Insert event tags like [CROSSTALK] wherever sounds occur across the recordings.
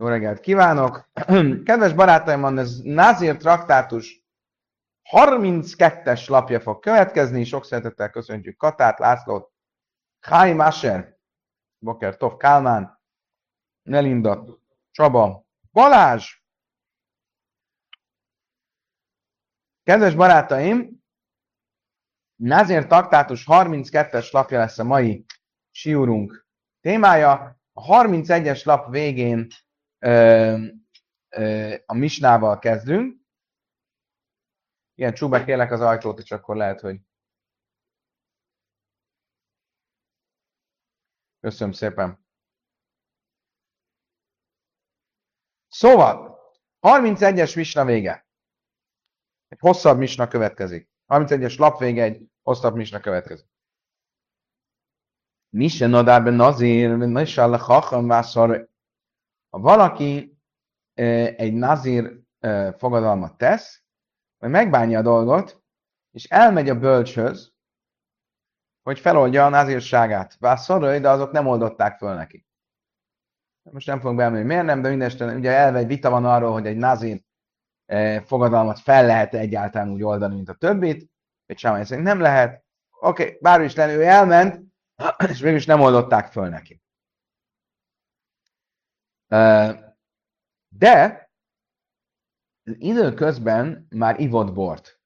Jó reggelt kívánok! [CLEARS THROAT] Kedves barátaim, ez Nazir traktátus 32-es lapja fog következni. Sok szeretettel köszöntjük Katát, Lászlót, Háj Máser, Boker Tov Kálmán, Melinda, Csaba, Balázs. Kedves barátaim, Nazir traktátus 32-es lapja lesz a mai siúrunk témája. A 31-es lap végén a misnával kezdünk. Igen, Csúba, kérlek az ajtót, és akkor lehet, hogy... Köszönöm szépen. Szóval, 31-es misna vége. Egy hosszabb misna következik. 31-es lap vége, egy hosszabb misna következik. Mise nadárben nazír, misál hacham vászar. Ha valaki egy nazír fogadalmat tesz, vagy megbánja a dolgot, és elmegy a bölcshöz, hogy feloldja a nazírságát. Vászor, de azok nem oldották föl neki. Most nem fogunk beemelni, miért nem, de mindenesetre ugye elve egy vita van arról, hogy egy nazír fogadalmat fel lehet egyáltalán úgy oldani, mint a többit, vagy sem szerint nem lehet. Oké, okay, bármi is lenne, ő elment, [CLEARS THROAT] és mégis nem oldották föl neki. De időközben már ivott bort.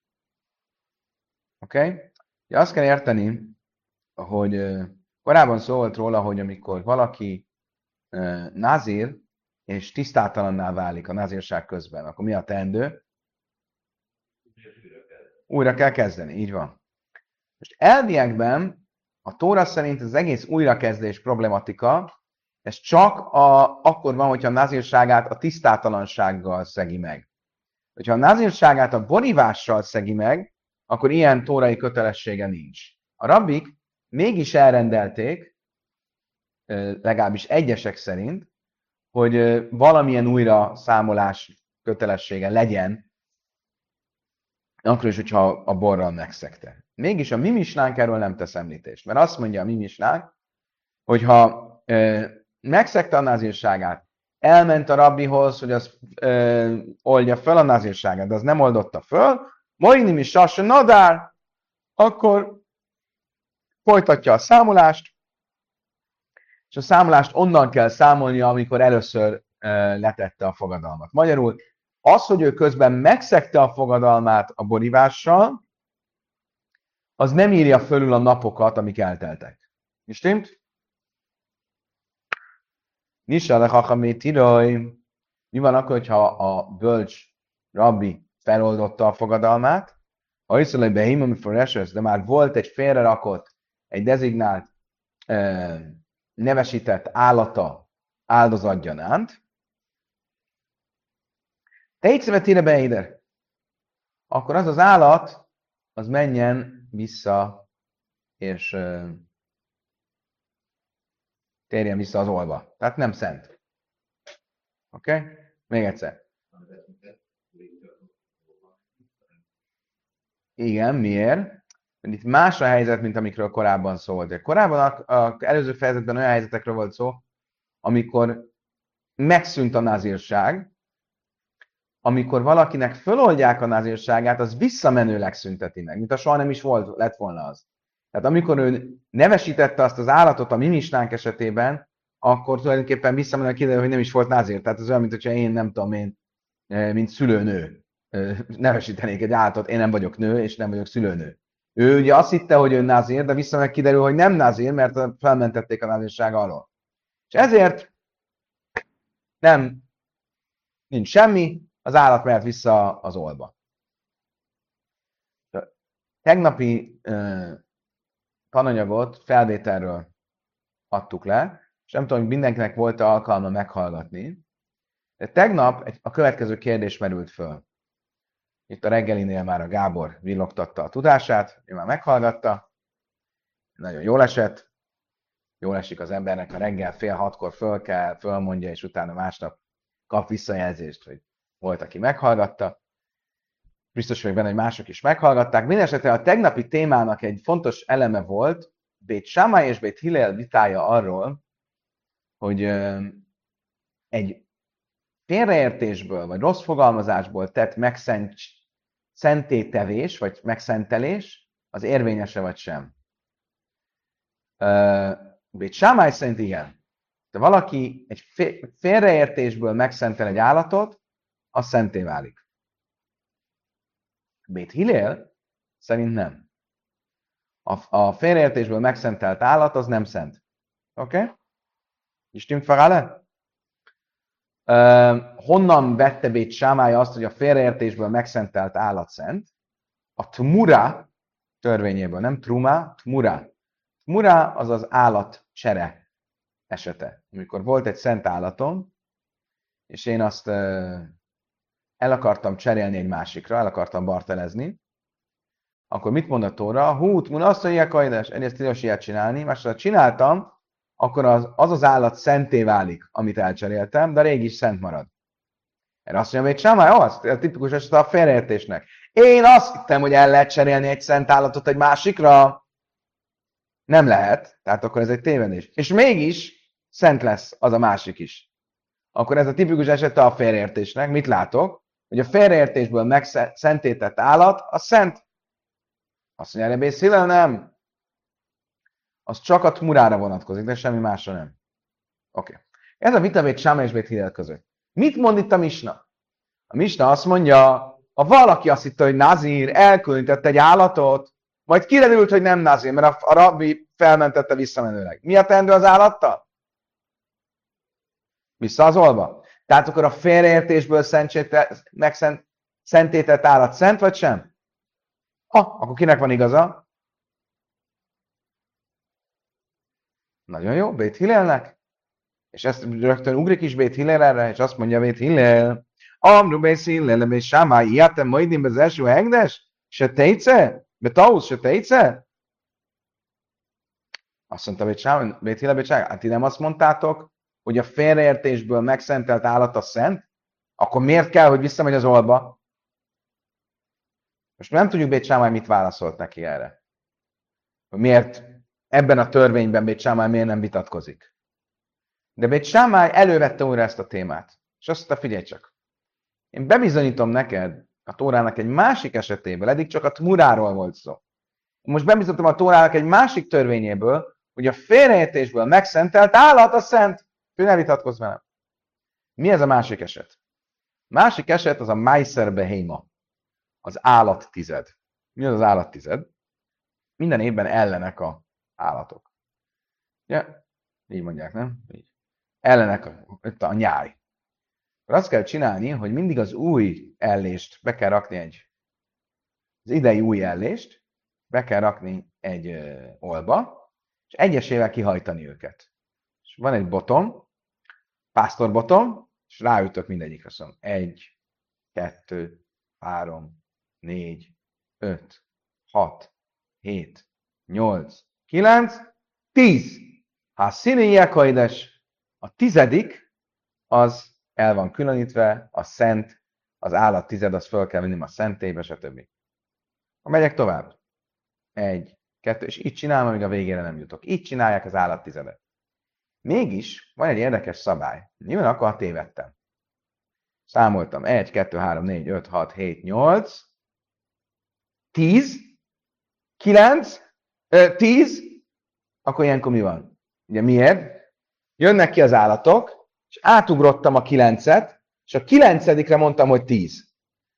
Oké? Okay? Ja, azt kell érteni, hogy korábban szó volt róla, hogy amikor valaki nazír, és tisztátalanná válik a nazírság közben, akkor mi a teendő? Újra kell kezdeni, így van. Most elviekben a Tóra szerint az egész újrakezdés problematika, ez csak a, akkor van, hogyha a nazírságát a tisztátalansággal szegi meg. Hogyha a nazírságát a borívással szegi meg, akkor ilyen tórai kötelessége nincs. A rabbik mégis elrendelték, legalábbis egyesek szerint, hogy valamilyen újra számolás kötelessége legyen, akkor is, hogyha a borral megszegte. Mégis a mimisnánk erről nem tesz említést, mert azt mondja a mimisnánk, hogyha megszegte a nazírságát, elment a rabbihoz, hogy az ö, oldja fel a nazírságát, de az nem oldotta föl, Moinim is sassa nadár, akkor folytatja a számolást, és a számolást onnan kell számolnia, amikor először ö, letette a fogadalmat. Magyarul az, hogy ő közben megszegte a fogadalmát a borivással, az nem írja fölül a napokat, amik elteltek. Stimmt? Nisa le hachamé tiraj. Mi van akkor, hogyha a bölcs rabbi feloldotta a fogadalmát? Ha iszolaj behimom forreses, de már volt egy félrerakott, egy dezignált, nevesített állata áldozatgyanánt, te tire beider. Akkor az az állat, az menjen vissza, és térjen vissza az olva. Tehát nem szent. Oké? Okay? Még egyszer. Igen, miért? Mert itt más a helyzet, mint amikről korábban szólt. Korábban az előző fejezetben olyan helyzetekről volt szó, amikor megszűnt a nazírság, amikor valakinek föloldják a nazírságát, az visszamenőleg szünteti meg, mint a soha nem is volt, lett volna az. Tehát amikor ő nevesítette azt az állatot a mimisnánk esetében, akkor tulajdonképpen visszamenőleg kiderül, hogy nem is volt nazír. Tehát az olyan, mint hogyha én nem tudom én, e, mint szülőnő e, nevesítenék egy állatot, én nem vagyok nő, és nem vagyok szülőnő. Ő ugye azt hitte, hogy ő nazír, de visszamenőleg kiderül, hogy nem nazír, mert felmentették a nazírság alól. És ezért nem, nincs semmi, az állat mehet vissza az olba. Tegnapi uh, tananyagot felvételről adtuk le, és nem tudom, hogy mindenkinek volt -e alkalma meghallgatni, de tegnap egy, a következő kérdés merült föl. Itt a reggelinél már a Gábor villogtatta a tudását, ő már meghallgatta, nagyon jól esett, jól esik az embernek, a reggel fél hatkor föl kell, fölmondja, és utána másnap kap visszajelzést, hogy volt, aki meghallgatta. Biztos vagyok benne, hogy mások is meghallgatták. Mindenesetre a tegnapi témának egy fontos eleme volt, Bét Shammai és Bét Hillel vitája arról, hogy egy félreértésből, vagy rossz fogalmazásból tett megszentétevés, vagy megszentelés, az érvényese vagy sem. Bét Sámály szerint igen. De valaki egy félreértésből megszentel egy állatot, az szenté válik. Bét Hilél szerint nem. A, a félreértésből megszentelt állat az nem szent. Oké? Okay? Stimmt verale? Uh, honnan vette Bét Sámály azt, hogy a félreértésből megszentelt állat szent? A tmura törvényéből, nem truma, tmura. Tmura az az állat csere esete. Amikor volt egy szent állatom, és én azt uh, el akartam cserélni egy másikra, el akartam bartelezni, akkor mit mondott Tóra? Hút, mun azt mondja, kajdes, egyrészt tilos ilyet csinálni, másrészt csináltam, akkor az, az az állat szenté válik, amit elcseréltem, de régi is szent marad. Erre azt mondja, hogy Sámály, az a tipikus eset a félreértésnek. Én azt hittem, hogy el lehet cserélni egy szent állatot egy másikra. Nem lehet, tehát akkor ez egy tévedés. És mégis szent lesz az a másik is. Akkor ez a tipikus esete a félreértésnek. Mit látok? Hogy a félreértésből megszentétett állat a szent. Azt mondja, Rebész nem az csak a tmurára vonatkozik, de semmi másra nem. Oké. Okay. Ez a vitamét Sáma és Bét között. Mit mond itt a Misna? A Misna azt mondja, ha valaki azt hitte, hogy Nazir elkülönített egy állatot, majd kiderült, hogy nem Nazir, mert a, a rabbi felmentette visszamenőleg. Mi a teendő az állattal? Vissza az olba. Tehát akkor a félreértésből megszentétett állat szent, vagy sem? Ah, akkor kinek van igaza? Nagyon jó, Bét Hillelnek. És ezt rögtön ugrik is Bét Hillel és azt mondja Bét Hillel, Amru Bét Hillel, Bét Sámá, ijátem majdim az első hegdes? Se tejce? Betausz, se tejce? Azt mondta Bét Hillel, Bét Sámá, hát ti nem azt mondtátok, hogy a félreértésből megszentelt állat a szent? Akkor miért kell, hogy visszamegy az olba? Most nem tudjuk Bét Sámá, mit válaszolt neki erre. Miért ebben a törvényben Bét Sámály miért nem vitatkozik. De Bét Sámály elővette újra ezt a témát. És azt mondta, figyelj csak, én bebizonyítom neked a Tórának egy másik esetéből, eddig csak a Tmuráról volt szó. Most bebizonyítom a Tórának egy másik törvényéből, hogy a félreértésből megszentelt állat a szent. Ő ne vitatkozz velem. Mi ez a másik eset? Másik eset az a Meiser Behéma, az állattized. Mi az az állattized? Minden évben ellenek a állatok. Ja, így mondják, nem? Így. Ellenek a, a nyáj. Akkor azt kell csinálni, hogy mindig az új ellést be kell rakni egy, az idei új ellést, be kell rakni egy ö, olba, és egyesével kihajtani őket. És van egy botom, pásztorbotom, és ráütök mindegyikre, szóval egy, kettő, három, négy, öt, hat, hét, nyolc, 9, 10. Ha színi a tizedik, az el van különítve, a szent, az állat tized, az föl kell vinni a szentélybe, stb. Ha megyek tovább, egy, kettő, és így csinálom, amíg a végére nem jutok. Így csinálják az állat tizedet. Mégis van egy érdekes szabály. Nyilván akkor, tévedtem. Számoltam. 1, 2, 3, 4, 5, 6, 7, 8, 10, 9, tíz, akkor ilyenkor mi van? Ugye miért? Jönnek ki az állatok, és átugrottam a kilencet, és a kilencedikre mondtam, hogy tíz.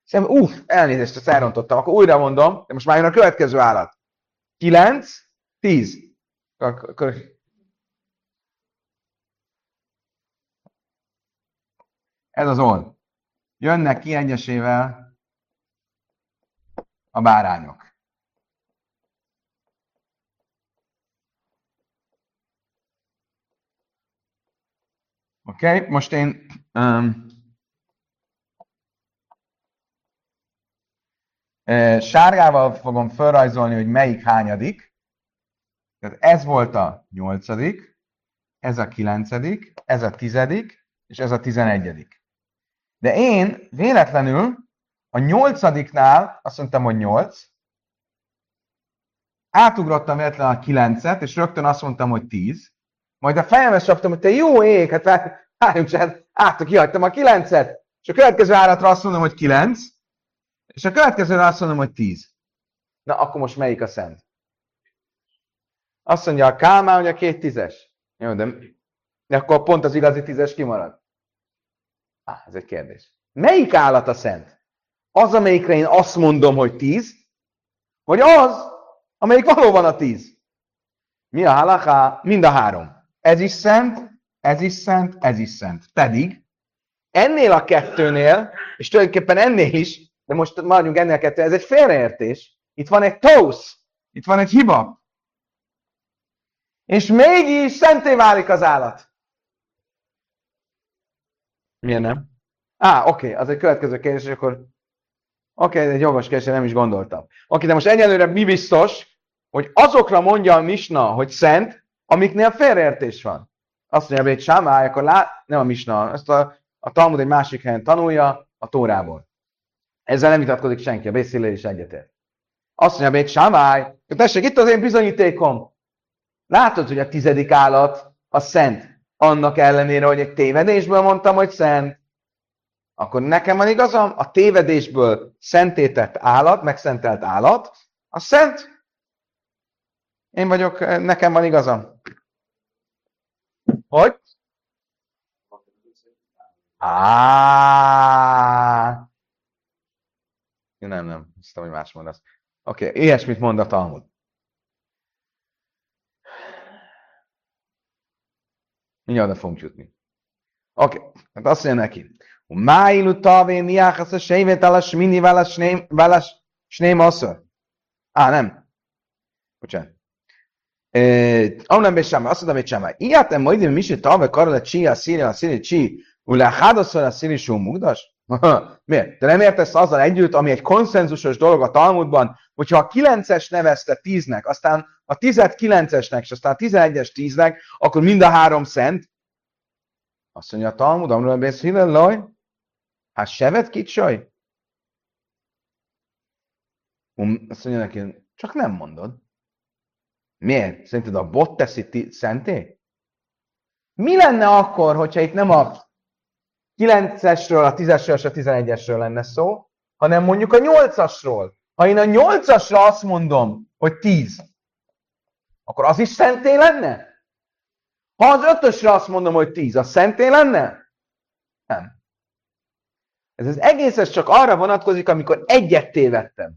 Szerintem, uff, elnézést, ezt elrontottam, akkor újra mondom, de most már jön a következő állat. Kilenc, tíz. Akkor... Ez az on. Jönnek ki egyesével a bárányok. Oké, okay? most én um, sárgával fogom felrajzolni, hogy melyik hányadik. Tehát ez volt a nyolcadik, ez a kilencedik, ez a tizedik, és ez a tizenegyedik. De én véletlenül a nyolcadiknál azt mondtam, hogy nyolc, átugrottam véletlenül a kilencet, és rögtön azt mondtam, hogy tíz, majd a fejembe csaptam, hogy te jó ég, hát Álljunk csend, át, kihagytam a kilencet, és a következő állatra azt mondom, hogy kilenc, és a következőre azt mondom, hogy tíz. Na, akkor most melyik a szent? Azt mondja a Kálmán, hogy a két tízes. Jó, de, de akkor pont az igazi tízes kimarad. Á, ez egy kérdés. Melyik állat a szent? Az, amelyikre én azt mondom, hogy tíz, vagy az, amelyik valóban a tíz? Mi a halaká? Mind a három. Ez is szent, ez is szent, ez is szent. Pedig ennél a kettőnél, és tulajdonképpen ennél is, de most maradjunk ennél a kettőnél, ez egy félreértés. Itt van egy tósz, itt van egy hiba. És mégis szenté válik az állat. Miért nem? Á, oké, az egy következő kérdés, és akkor oké, okay, egy jogos kérdés, nem is gondoltam. Oké, okay, de most egyelőre mi biztos, hogy azokra mondja a Misna, hogy szent, amiknél félreértés van. Azt mondja, hogy Sámály, akkor lá... nem a Misna, ezt a, a Talmud egy másik helyen tanulja, a Tórából. Ezzel nem vitatkozik senki, a Bészillé is egyetért. Azt mondja, hogy Sámály, tessék, itt az én bizonyítékom. Látod, hogy a tizedik állat a szent. Annak ellenére, hogy egy tévedésből mondtam, hogy szent. Akkor nekem van igazam, a tévedésből szentétett állat, megszentelt állat, a szent. Én vagyok, nekem van igazam. Hogy? Á. Nem, nem. Hiszem, hogy más mondasz. Oké, okay, ilyesmit mond a Talmud. Mindjárt oda fogunk jutni. Oké, okay. hát azt mondja neki. Máilu tavé niáchasz a sejvet ala smini vala sném asszor. Á, nem. Bocsánat. Onnan sem, azt mondom, hogy sem. Ilyátem majd, mi se tave karol a csi, a szíri, a szíri csi, ulá hádaszor a szíri só mugdas? [LAUGHS] Miért? De nem értesz azzal együtt, ami egy konszenzusos dolog a Talmudban, hogyha a 9-es nevezte 10-nek, aztán a 10-et 9-esnek, és aztán a 11-es 10-nek, akkor mind a három szent. Azt mondja a Talmud, amról beszél, laj, hát sevet kicsaj? Um, azt mondja neki, csak nem mondod. Miért? Szerinted a bot teszi szenté? Mi lenne akkor, hogyha itt nem a 9-esről, a 10-esről és a 11-esről lenne szó, hanem mondjuk a 8-asról. Ha én a 8-asra azt mondom, hogy 10, akkor az is szenté lenne? Ha az 5-ösre azt mondom, hogy 10, az szenté lenne? Nem. Ez az egész ez csak arra vonatkozik, amikor egyet tévedtem.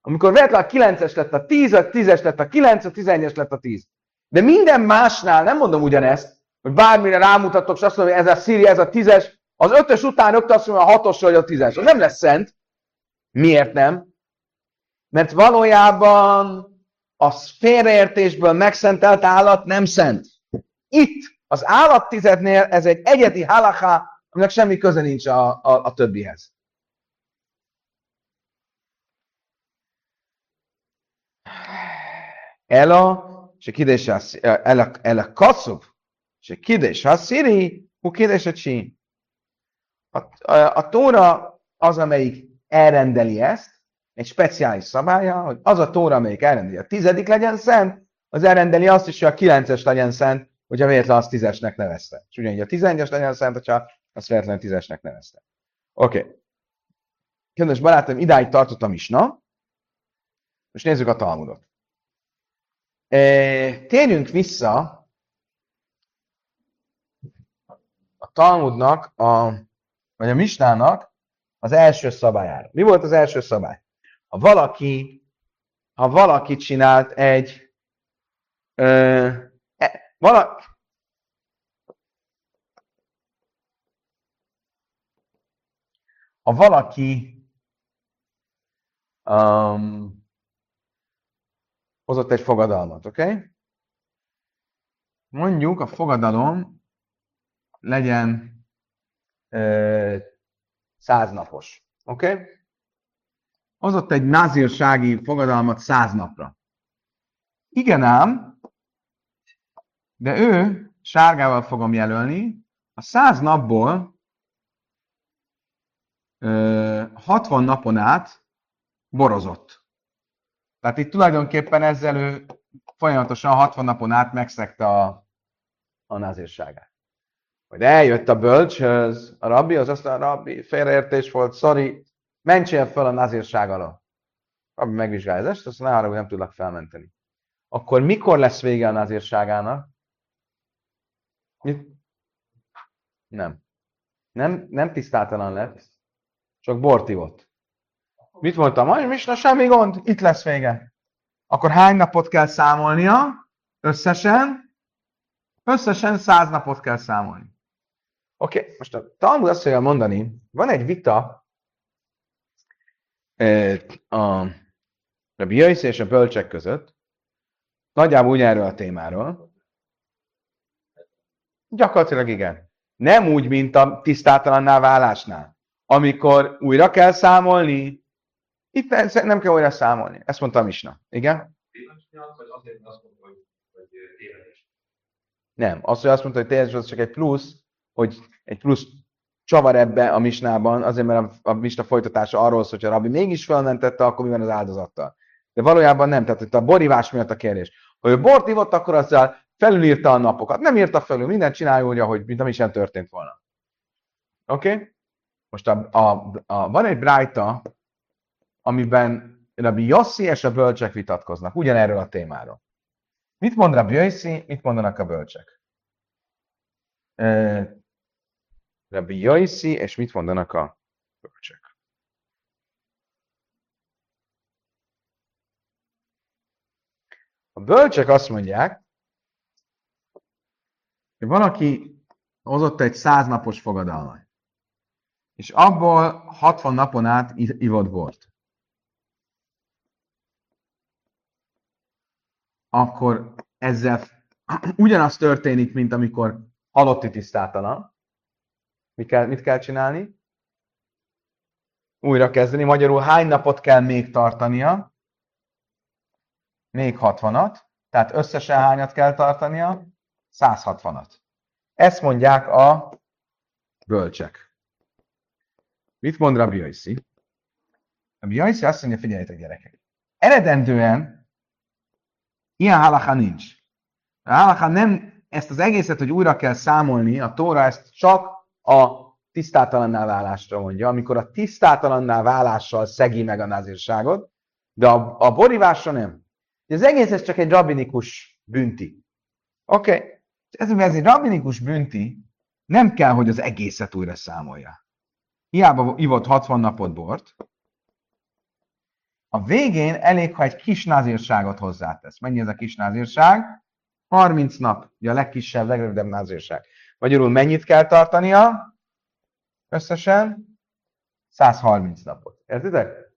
Amikor véletlenül a 9-es lett a 10, a 10-es lett a 9, a 11-es lett a 10. De minden másnál nem mondom ugyanezt, hogy bármire rámutatok, és azt mondom, hogy ez a Siri, ez a 10-es, az 5-ös után rögtön azt mondom, a 6-os vagy a 10-es. Az nem lesz szent. Miért nem? Mert valójában a félreértésből megszentelt állat nem szent. Itt, az állattizednél ez egy egyedi halaká, aminek semmi köze nincs a, a, a többihez. Ela, se kidés ela, ela kaszub, se kidés sziri, hu kidés a csi. A, a, a tóra az, amelyik elrendeli ezt, egy speciális szabálya, hogy az a tóra, amelyik elrendeli a tizedik legyen szent, az elrendeli azt is, hogy a kilences legyen szent, hogyha véletlen azt tízesnek nevezte. És ugyanígy a tizenegyes legyen szent, hogyha azt véletlen tízesnek nevezte. Oké. Okay. Kedves barátom, idáig tartott a misna. Most nézzük a Talmudot. E, térjünk vissza a Talmudnak, a, vagy a Misnának az első szabályára. Mi volt az első szabály? Ha valaki, ha valaki csinált egy ö, e, vala, ha valaki um, hozott egy fogadalmat, oké? Okay? Mondjuk a fogadalom legyen száz napos, oké? Okay? Hozott egy názírsági fogadalmat száz napra. Igen ám, de ő sárgával fogom jelölni, a száz napból 60 napon át borozott. Tehát itt tulajdonképpen ezzel ő folyamatosan 60 napon át megszegte a, a názírságát. Hogy eljött a bölcshöz, a rabbi, az azt a rabbi, félreértés volt, sorry, mentsél fel a nazírság alól. Rabbi megvizsgálja ezt, azt mondja, hogy nem tudlak felmenteni. Akkor mikor lesz vége a nazírságának? Nem. Nem, nem tisztátalan lett, csak bort ivott. Mit mondtam? Aj, Misna, semmi gond, itt lesz vége. Akkor hány napot kell számolnia? Összesen? Összesen száz napot kell számolni. Oké, okay, most a Talmud azt fogja mondani, van egy vita a Rabbi Jöjsz és a bölcsek között, nagyjából úgy erről a témáról. Gyakorlatilag igen. Nem úgy, mint a tisztátalanná válásnál. Amikor újra kell számolni, itt nem kell újra számolni. Ezt mondta a Misna. Igen? Nem. Az, hogy azt mondta, hogy tévedés, az csak egy plusz, hogy egy plusz csavar ebbe a misnában, azért mert a, a misna folytatása arról szól, hogy a rabbi mégis felmentette, akkor mi van az áldozattal. De valójában nem, tehát itt a borívás miatt a kérdés. Ha ő bort ivott, akkor azzal felülírta a napokat. Nem írta felül, mindent csinálja úgy, ahogy, mint ami sem történt volna. Oké? Okay? Most a, a, a, van egy brájta, amiben Rabbi Yossi és a bölcsek vitatkoznak, ugyanerről a témáról. Mit mond Rabbi Yossi, mit mondanak a bölcsek? Rabbi Yossi, és mit mondanak a bölcsek? A bölcsek azt mondják, hogy van, aki hozott egy száznapos fogadalmat, és abból 60 napon át ivott bort. Akkor ezzel [CLEARS THROAT] ugyanaz történik, mint amikor halotti tisztátalan. Mit kell, mit kell csinálni? Újra kezdeni. Magyarul hány napot kell még tartania? Még 60-at. Tehát összesen hányat kell tartania? 160-at. Ezt mondják a bölcsek. Mit mond Rabbi Jaiszi? Rabbi Jaiszi azt mondja, figyeljetek gyerekek. Eredendően ilyen halacha nincs. A halacha nem ezt az egészet, hogy újra kell számolni, a Tóra ezt csak a tisztátalanná válásra mondja, amikor a tisztátalanná válással szegi meg a nazírságot, de a, a borívásra nem. Az egész ez csak egy rabinikus bünti. Oké, okay. ez, ez egy rabinikus bünti, nem kell, hogy az egészet újra számolja. Hiába ivott 60 napot bort, a végén elég, ha egy kis názírságot hozzátesz. Mennyi ez a kis názírság? 30 nap, ugye a legkisebb, legrövidebb názírság. Magyarul mennyit kell tartania? Összesen 130 napot. Értitek?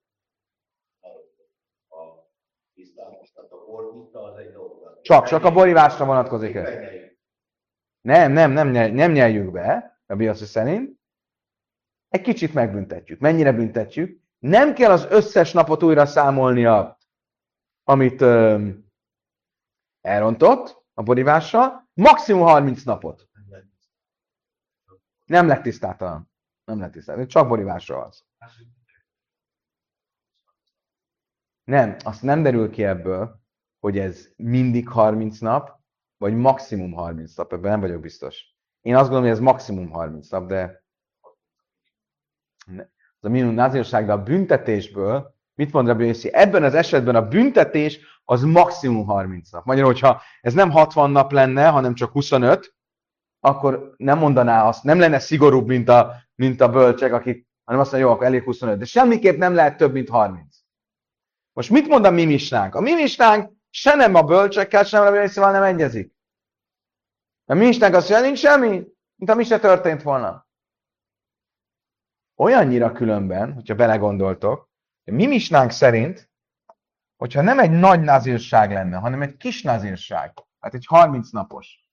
Csak, csak a borívásra vonatkozik ez. Nem, nem, nem, nem nyeljük be, a biaszi szerint. Egy kicsit megbüntetjük. Mennyire büntetjük? Nem kell az összes napot újra számolnia, amit ö, elrontott a borívással, maximum 30 napot. Nem lett tisztátalan. Nem lett tisztátalan. Csak borívásra az. Nem, azt nem derül ki ebből, hogy ez mindig 30 nap, vagy maximum 30 nap, ebben nem vagyok biztos. Én azt gondolom, hogy ez maximum 30 nap, de az a minimum názírság, de a büntetésből, mit mond Rabbi Yossi? Ebben az esetben a büntetés az maximum 30 nap. Magyarul, hogyha ez nem 60 nap lenne, hanem csak 25, akkor nem mondaná azt, nem lenne szigorúbb, mint a, mint a bölcsek, akik, hanem azt mondja, jó, akkor elég 25. De semmiképp nem lehet több, mint 30. Most mit mond a mi? A mi misnánk se nem a bölcsekkel, sem a szóval nem egyezik. A mi azt mondja, nincs semmi, mint a mi se történt volna. Olyannyira különben, hogyha belegondoltok, hogy mi misnánk szerint, hogyha nem egy nagy nazírság lenne, hanem egy kis nazírság, hát egy 30 napos,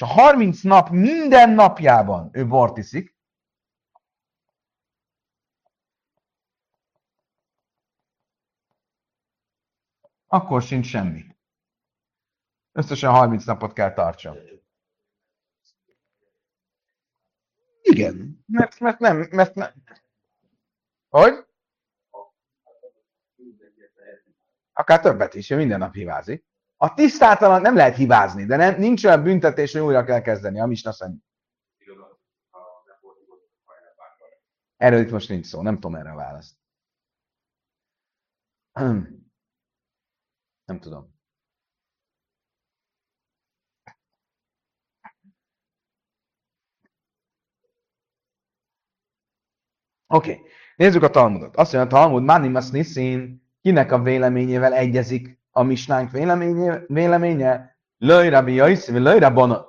és a 30 nap minden napjában ő bort iszik, akkor sincs semmi. Összesen 30 napot kell tartson. Igen, mert, mert nem, mert nem. Hogy? Akár többet is, ő minden nap hibázik. A tisztátalan nem lehet hibázni, de nem, nincs olyan büntetés, hogy újra kell kezdeni, a misna szerint. Erről itt most nincs szó, nem tudom erre a választ. Nem tudom. Oké, okay. nézzük a Talmudot. Azt mondja a Talmud, Manimas Nissin, kinek a véleményével egyezik a misnánk véleménye? véleménye? Löj Rabbi Jaiszi, vagy Löj Rabbana.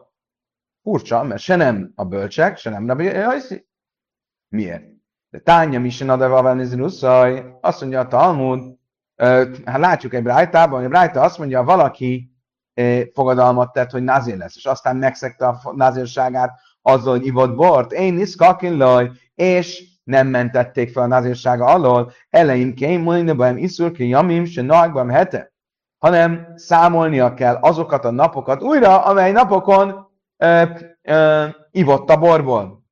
Furcsa, mert se nem a bölcsek, se nem Rabbi Jaiszi. Miért? De tánya misna de vavelnizinuszaj, azt mondja a Talmud, hát látjuk egy brájtában, hogy a brájta azt mondja, valaki fogadalmat tett, hogy nazir lesz, és aztán megszegte a nazírságát azzal, hogy ivott bort. Én is kakin és nem mentették fel a nazírsága alól, eleim kém, mondjam, iszur ki jamim, se nagyban hete, hanem számolnia kell azokat a napokat újra, amely napokon ö, ö, ivott a borból.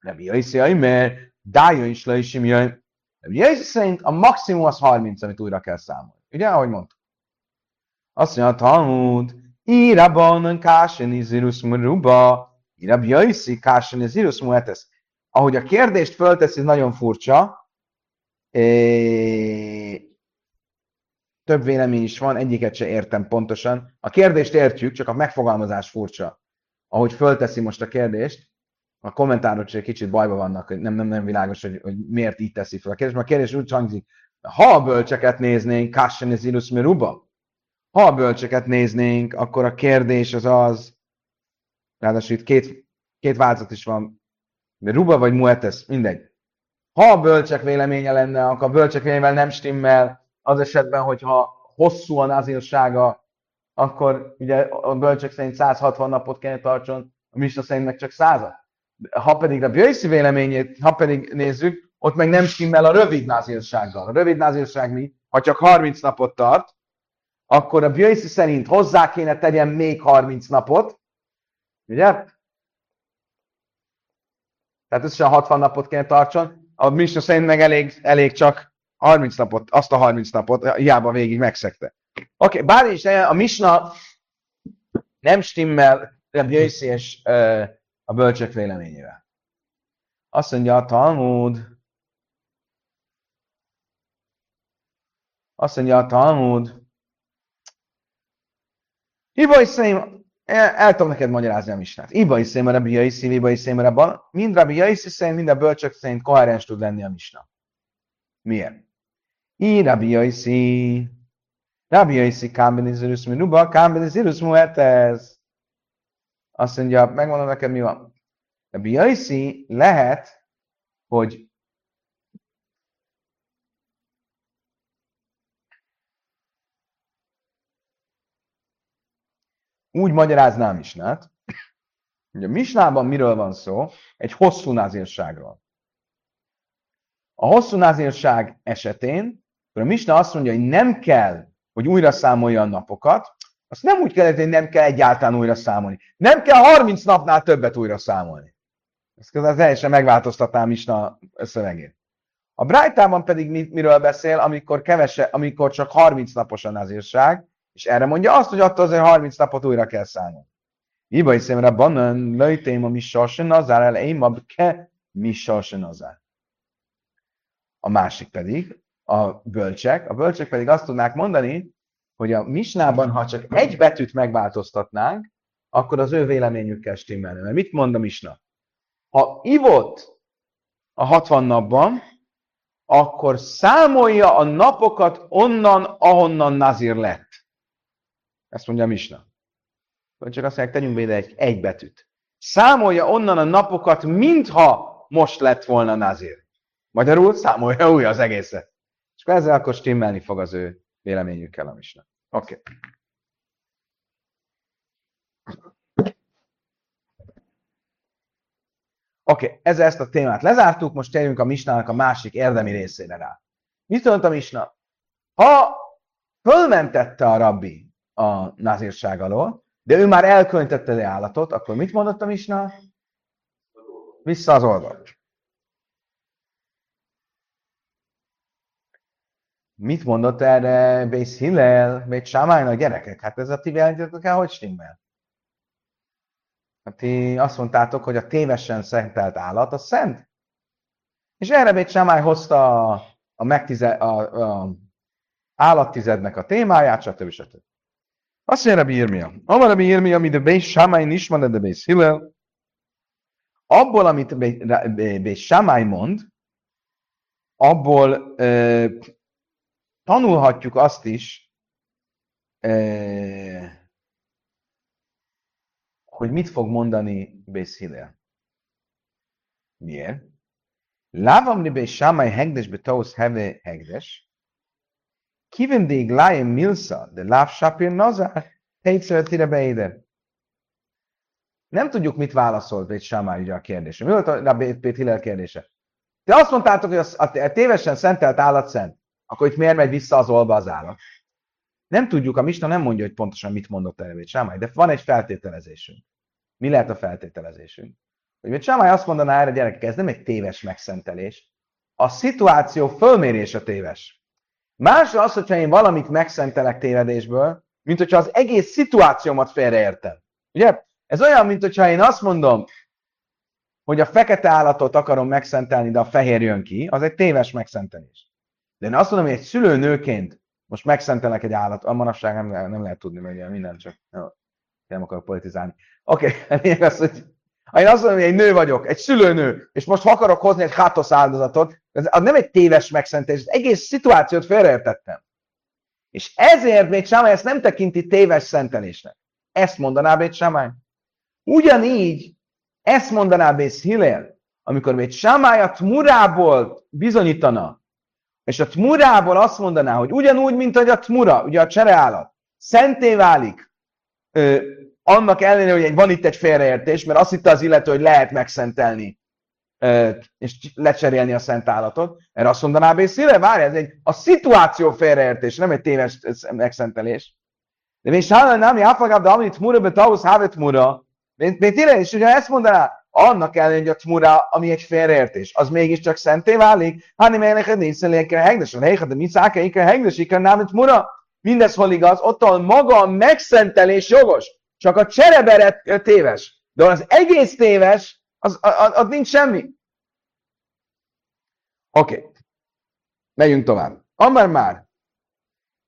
Nem jöjjsz, mert dája is le is jön. Jöjjsz szerint a maximum az 30, amit újra kell számolni. Ugye, ahogy mondtuk. Azt mondja a Talmud, Írabban kásen izirus muruba, Írab jöjjszi kásen izirus muetesz ahogy a kérdést fölteszi, nagyon furcsa. É... Több vélemény is van, egyiket se értem pontosan. A kérdést értjük, csak a megfogalmazás furcsa. Ahogy fölteszi most a kérdést, a kommentárok is egy kicsit bajba vannak, nem, nem, nem világos, hogy, hogy miért így teszi fel a kérdést, mert a kérdés úgy hangzik, ha a bölcseket néznénk, Kassen ez Ilus Miruba, ha a bölcseket néznénk, akkor a kérdés az az, ráadásul itt két, két változat is van, Ruba vagy Muetes, mindegy. Ha a bölcsek véleménye lenne, akkor a bölcsek véleményével nem stimmel, az esetben, hogyha hosszú a nazírsága, akkor ugye a bölcsek szerint 160 napot kell tartson, a Misna szerint meg csak 100 Ha pedig a Bjöjszi véleményét, ha pedig nézzük, ott meg nem stimmel a rövid názírsággal. A rövid názírság mi? Ha csak 30 napot tart, akkor a Bjöjszi szerint hozzá kéne tegyen még 30 napot, ugye? Tehát összesen 60 napot kéne tartson, a Misna szerint meg elég, elég csak 30 napot, azt a 30 napot, hiába végig megszegte. Oké, okay, bár is a Misna nem stimmel Reb és a bölcsök véleményével. Azt mondja a Talmud, azt mondja a Talmud, Hiba is el, el tudom neked magyarázni a misnát. Iba is szémen Rabbi Jaiszi, Iba is szémen Rabban. Mind Rabbi Jaiszi szerint, mind a bölcsök szerint koherens tud lenni a misna. Miért? I Rabbi Jaiszi, Rabbi Jaiszi kámbenizirus minuba, kámbenizirus muhetez. Azt mondja, megmondom neked, mi van. Rabbi Jaiszi lehet, hogy úgy magyaráznám Misnát, hogy a Misnában miről van szó? Egy hosszú názírságról. A hosszú názírság esetén, akkor a Misna azt mondja, hogy nem kell, hogy újra számolja a napokat, azt nem úgy kellett, hogy nem kell egyáltalán újra számolni. Nem kell 30 napnál többet újra számolni. Ezt az teljesen megváltoztatná a Misna szövegét. A Brájtában pedig miről beszél, amikor, kevese, amikor csak 30 napos a nazírság, és erre mondja azt, hogy attól azért 30 napot újra kell számolni. Iba is szemre banan löjtém a mi sarsen azár el, én ke mi sarsen azár. A másik pedig, a bölcsek, a bölcsek pedig azt tudnák mondani, hogy a misnában, ha csak egy betűt megváltoztatnánk, akkor az ő véleményükkel stimmelne. Mert mit mond a misna? Ha ivott a 60 napban, akkor számolja a napokat onnan, ahonnan nazir lett. Ezt mondja a Misna. Vagy csak azt mondják, tegyünk bele egy, egy betűt. Számolja onnan a napokat, mintha most lett volna Nazir. Magyarul számolja új az egészet. És akkor ezzel akkor stimmelni fog az ő véleményükkel a Misna. Oké. Okay. Oké, okay, ezzel ezt a témát lezártuk, most térjünk a Misnának a másik érdemi részére rá. Mit mondta a Misna? Ha fölmentette a rabbi a nazírság alól, de ő már elkönytette az állatot, akkor mit mondott a Misna? Vissza az oldalt. Mit mondott erre Bész Hillel, Bész a gyerekek? Hát ez a ti jelentetek el, hogy stimmel? Hát ti azt mondtátok, hogy a tévesen szentelt állat a szent. És erre Bét Samály hozta a, a, megtize, a, a állattizednek a témáját, stb. stb. Azt mondja Rabbi Irmia. Amar Rabbi Irmia, amit a Bét Samály nisman, de Bét Hillel, abból, amit Bét Samály mond, abból tanulhatjuk azt is, e, hogy mit fog mondani Bész. Miért? Lávam li Sámai hegdes betausz heve hegdes, kiven de iglájem milsa, de láv sapir nazár, hétször tire beéder. Nem tudjuk, mit válaszolt Bét ugye a kérdésre. Mi volt a Bét kérdése? Te azt mondtátok, hogy a tévesen szentelt állat szent. Akkor itt miért megy vissza az olba az állat? Nem tudjuk, a Misna nem mondja, hogy pontosan mit mondott erre Sámály, de van egy feltételezésünk. Mi lehet a feltételezésünk? Hogy mit Sámály azt mondaná erre, gyerekek, ez nem egy téves megszentelés. A szituáció fölmérése téves. Más az, hogyha én valamit megszentelek tévedésből, mint hogyha az egész szituációmat félreértem. Ugye? Ez olyan, mint hogyha én azt mondom, hogy a fekete állatot akarom megszentelni, de a fehér jön ki, az egy téves megszentelés. De én azt mondom, hogy egy szülőnőként most megszentelek egy állat, a manapság nem, nem lehet tudni, mert minden csak nem akarok politizálni. Oké, [LAUGHS] okay. az, hogy ha én azt mondom, hogy egy nő vagyok, egy szülőnő, és most akarok hozni egy hátosz áldozatot, az nem egy téves megszentelés, az egész szituációt félreértettem. És ezért Bét Sámály ezt nem tekinti téves szentelésnek. Ezt mondaná Bét Sámály. Ugyanígy ezt mondaná Bész Hillel, amikor Bét Sámály a tmurából bizonyítana, és a tmurából azt mondaná, hogy ugyanúgy, mint hogy a tmura, ugye a csereállat, szenté válik, ö, annak ellenére, hogy van itt egy félreértés, mert azt hitte az illető, hogy lehet megszentelni, ö, és lecserélni a szent állatot. Erre azt mondaná Bészire, várj, ez egy a szituáció félreértés, nem egy téves megszentelés. De még sállal nem, jáfagab, de amit mura betausz, havet mura. Mint tényleg, és ugye ezt mondaná, annak ellenére, hogy a tmura, ami egy félreértés, az mégiscsak szenté válik, hanem ennek a nézszelénkre hegdes, a néha, de mi szákeikre hegdes, ikre nem tmura. Mindez hol igaz, ott maga a megszentelés jogos, csak a csereberet téves. De az egész téves, az, az, az nincs semmi. Oké. Okay. Megyünk tovább. Amar már.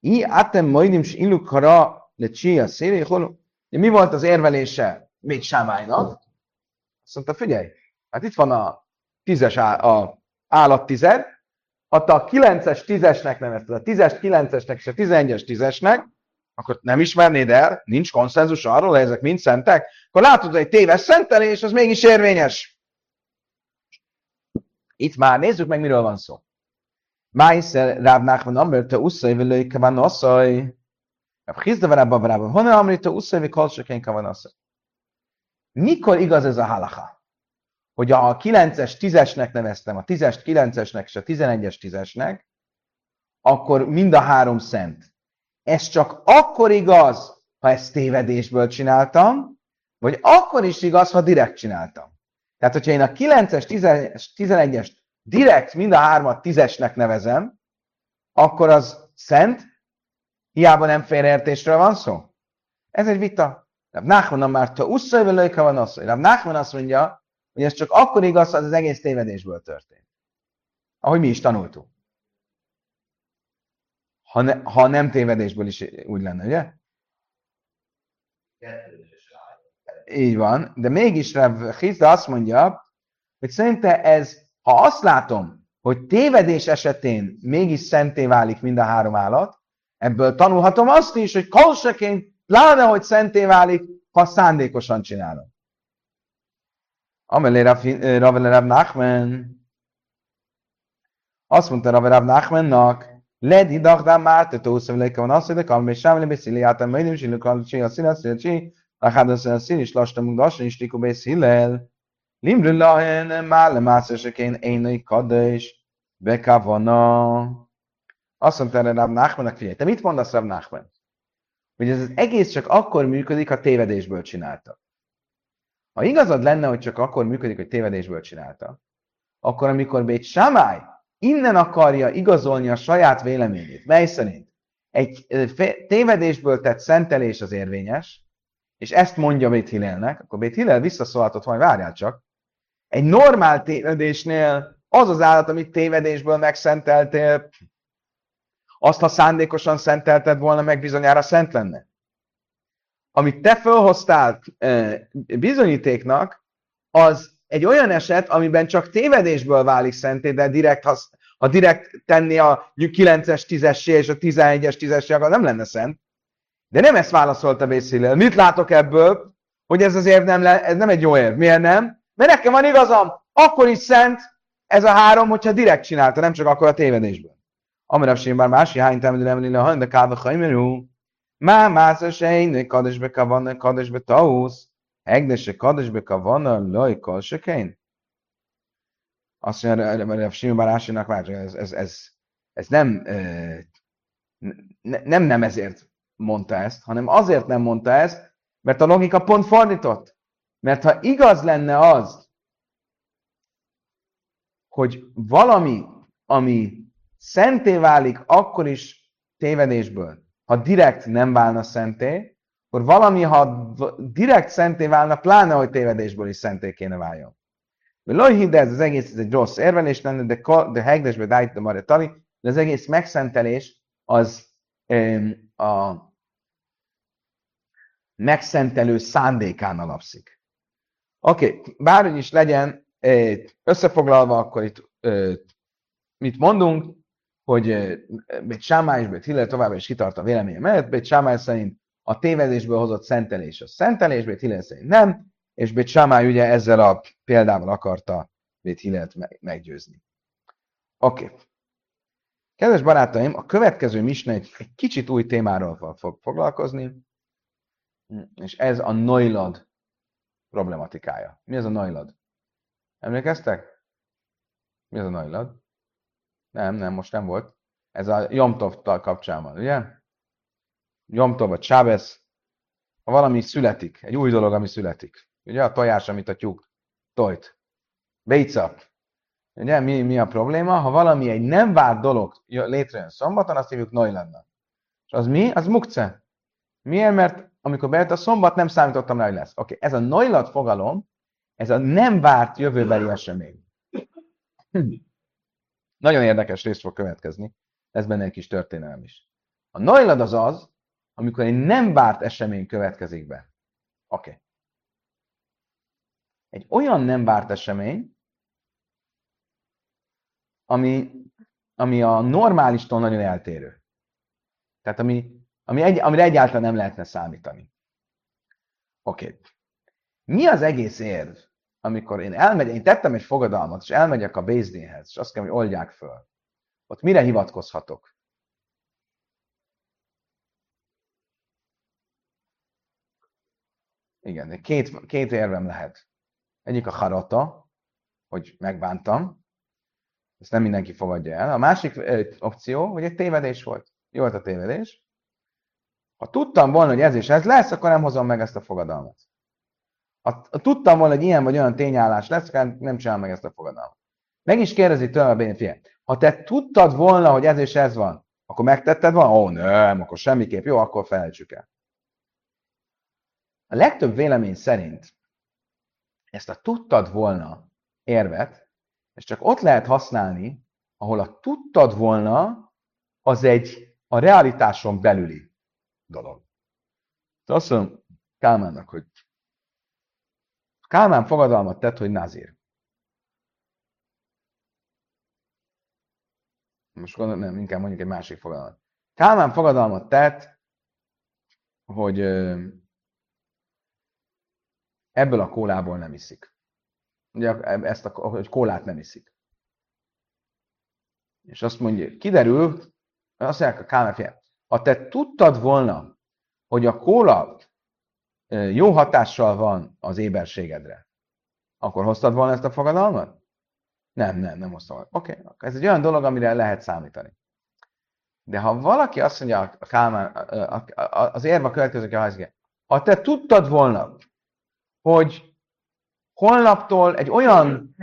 I atem majdim s illukara le csia széléholó. Mi volt az érvelése még Sámálynak? Azt mondta, figyelj, hát itt van a tízes á, a állattized, ha te a 9-es 10-esnek nevezted, a 10-es 9-esnek és a 11-es 10-esnek, akkor nem ismernéd el, nincs konszenzus arról, hogy ezek mind szentek, akkor látod, hogy egy téves szentelés, az mégis érvényes. Itt már nézzük meg, miről van szó. Májszer Ráv Nachman Amr, te usszai völői kavan osszai. Ráv Chizda Varába Varába. Honnan Amri, te usszai vi kolsökén kavan osszai. Mikor igaz ez a halacha? Hogy a 9-es 10-esnek neveztem, a 10-est 9-esnek és a 11-es 10-esnek, akkor mind a három szent. Ez csak akkor igaz, ha ezt tévedésből csináltam, vagy akkor is igaz, ha direkt csináltam. Tehát, hogyha én a 9-es, 10-es, 11-es direkt mind a hármat 10-esnek nevezem, akkor az szent, hiába nem félreértésről van szó. Ez egy vita. Rav Nachman már te usszai velőjka van az. Rav Nachman azt mondja, hogy ez csak akkor igaz, ha az egész tévedésből történt. Ahogy mi is tanultuk. Ha, ne, ha nem tévedésből is úgy lenne, ugye? Így van, de mégis Rav Hizda azt mondja, hogy szerinte ez, ha azt látom, hogy tévedés esetén mégis szenté válik mind a három állat, ebből tanulhatom azt is, hogy kolseként Pláne, hogy szenté válik, ha szándékosan csinálom. Amelé Rav Nachman. Azt mondta Ravele Rav Nachmannak, Ledi dagdám már, te tószav leke van azt, hogy kalmé sámle beszéli átam, majd nem sinő kalmé a szín, azt mondja, Lachad a szín, és lastam, gasson, és tikó beszélel. Limrül lahen, mále mászesekén, énai kadés, bekavana. Azt mondta Rav Nachmannak, figyelj, te mit mondasz Rav Nachman? Hogy ez az egész csak akkor működik, ha tévedésből csinálta. Ha igazad lenne, hogy csak akkor működik, hogy tévedésből csinálta, akkor amikor Bét Samály innen akarja igazolni a saját véleményét, mely szerint egy tévedésből tett szentelés az érvényes, és ezt mondja Bét Hillelnek, akkor Bét Hillel visszaszólhatott, hogy várjál csak, egy normál tévedésnél Az az állat, amit tévedésből megszenteltél, azt, ha szándékosan szentelted volna, meg bizonyára szent lenne. Amit te felhoztál bizonyítéknak, az egy olyan eset, amiben csak tévedésből válik szenté, de direkt, ha, ha direkt tenni a 9-es 10 és a 11-es 10 akkor nem lenne szent. De nem ezt válaszolta Bészilel. Mit látok ebből? Hogy ez az érv nem, le, ez nem egy jó érv. Miért nem? Mert nekem van igazam, akkor is szent ez a három, hogyha direkt csinálta, nem csak akkor a tévedésből. Amirav Simbar mási hány lille, hanem de káva hajmerú. Má mász a sejn, kadesbe kavana, kadesbe tausz. Egdese kadesbe kavana, loj kolsekén. Azt mondja, hogy Simon Barásinak várja, ez, ez, ez, ez nem, nem, nem ezért mondta ezt, hanem azért nem mondta ezt, mert a logika pont fordított. Mert ha igaz lenne az, hogy valami, ami szenté válik akkor is tévedésből, ha direkt nem válna szenté, akkor valami, ha direkt szenté válna, pláne, hogy tévedésből is szenté kéne váljon. Loj de ez az egész ez egy rossz érvelés lenne, de, de hegdesbe dájt a tali, de az egész megszentelés az um, a megszentelő szándékán alapszik. Oké, okay, bárhogy is legyen, összefoglalva, akkor itt mit mondunk, hogy Bét Sámály és Bét Hillel továbbra is kitart a véleménye mellett, Bét Sámály szerint a tévedésből hozott szentelés a szentelés, Bét Hillel szerint nem, és Bét Sámály ugye ezzel a példával akarta Bét Hillelt meggyőzni. Oké. Okay. Kedves barátaim, a következő misne egy, egy kicsit új témáról fog foglalkozni, és ez a noilad problematikája. Mi ez a noilad? Emlékeztek? Mi az a noilad? Nem, nem, most nem volt. Ez a Jomtovtal kapcsolatban, ugye? Jomtov vagy Chávez, ha valami születik, egy új dolog, ami születik. Ugye a tojás, amit a tyúk tojt. Béca. Ugye mi, mi a probléma? Ha valami egy nem várt dolog létrejön szombaton, azt hívjuk Noiladnak. És az mi? Az mukce. Miért? Mert amikor bejött a szombat, nem számítottam rá, hogy lesz. Oké, okay. ez a Noilad fogalom, ez a nem várt jövőbeli esemény. Nagyon érdekes rész fog következni. Ez benne egy kis történelem is. A Noilad az az, amikor egy nem várt esemény következik be. Oké. Okay. Egy olyan nem várt esemény, ami, ami a normálistól nagyon eltérő. Tehát ami, ami egy, amire egyáltalán nem lehetne számítani. Oké. Okay. Mi az egész érv, amikor én elmegyek, én tettem egy fogadalmat, és elmegyek a Bézdénhez, és azt kell, hogy oldják föl. Ott mire hivatkozhatok? Igen, két, két érvem lehet. Egyik a harata, hogy megbántam, ezt nem mindenki fogadja el. A másik opció, hogy egy tévedés volt. Jó volt a tévedés. Ha tudtam volna, hogy ez és ez lesz, akkor nem hozom meg ezt a fogadalmat. Ha tudtam volna, hogy ilyen vagy olyan tényállás lesz, nem csinálom meg ezt a fogadalmat. Meg is kérdezi tőlem a bénfie. Ha te tudtad volna, hogy ez és ez van, akkor megtetted volna? Ó, nem, akkor semmiképp. Jó, akkor felejtsük el. A legtöbb vélemény szerint ezt a tudtad volna érvet, és csak ott lehet használni, ahol a tudtad volna, az egy a realitáson belüli dolog. azt mondom Kálmánnak, hogy Kálmán fogadalmat tett, hogy Nazir. Most gondolom, nem, inkább mondjuk egy másik fogadalmat. Kálmán fogadalmat tett, hogy ebből a kólából nem iszik. Ugye ezt a, hogy kólát nem iszik. És azt mondja, kiderül, azt mondják a Kálmán ha te tudtad volna, hogy a kóla jó hatással van az éberségedre, akkor hoztad volna ezt a fogadalmat? Nem, nem, nem hoztam. Oké, okay. ez egy olyan dolog, amire lehet számítani. De ha valaki azt mondja, a Kálmán, az érve a következő, ha te tudtad volna, hogy holnaptól egy olyan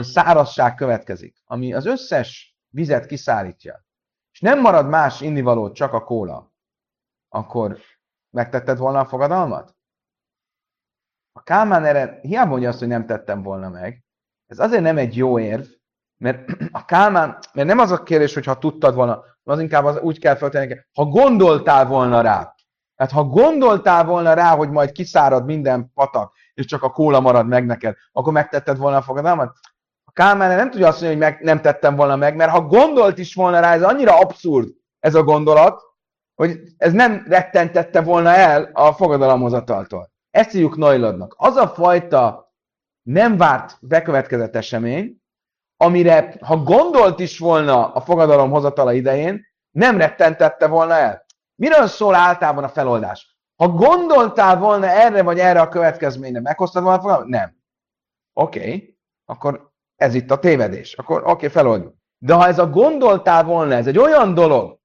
szárazság következik, ami az összes vizet kiszállítja, és nem marad más innivaló, csak a kóla, akkor megtetted volna a fogadalmat? A Kálmán erre hiába mondja azt, hogy nem tettem volna meg. Ez azért nem egy jó érv, Mert [CLEARS THROAT] a Kálmán, mert nem az a kérdés, hogy ha tudtad volna, az inkább az, úgy kell feltenni, ha gondoltál volna rá. Hát ha gondoltál volna rá, hogy majd kiszárad minden patak, és csak a kóla marad meg neked, akkor megtetted volna a fogadalmat? A Kálmán nem tudja azt mondani, hogy meg, nem tettem volna meg, mert ha gondolt is volna rá, ez annyira abszurd ez a gondolat, hogy ez nem rettentette volna el a fogadalomhozataltól. Ezt hívjuk Noiladnak. Az a fajta nem várt bekövetkezett esemény, amire, ha gondolt is volna a fogadalom hozatala idején, nem rettentette volna el. Miről szól általában a feloldás? Ha gondoltál volna erre vagy erre a következményre, meghoztad volna a fogadalmat? Nem. Oké, okay. akkor ez itt a tévedés. Akkor oké, okay, feloldjuk. De ha ez a gondoltál volna, ez egy olyan dolog,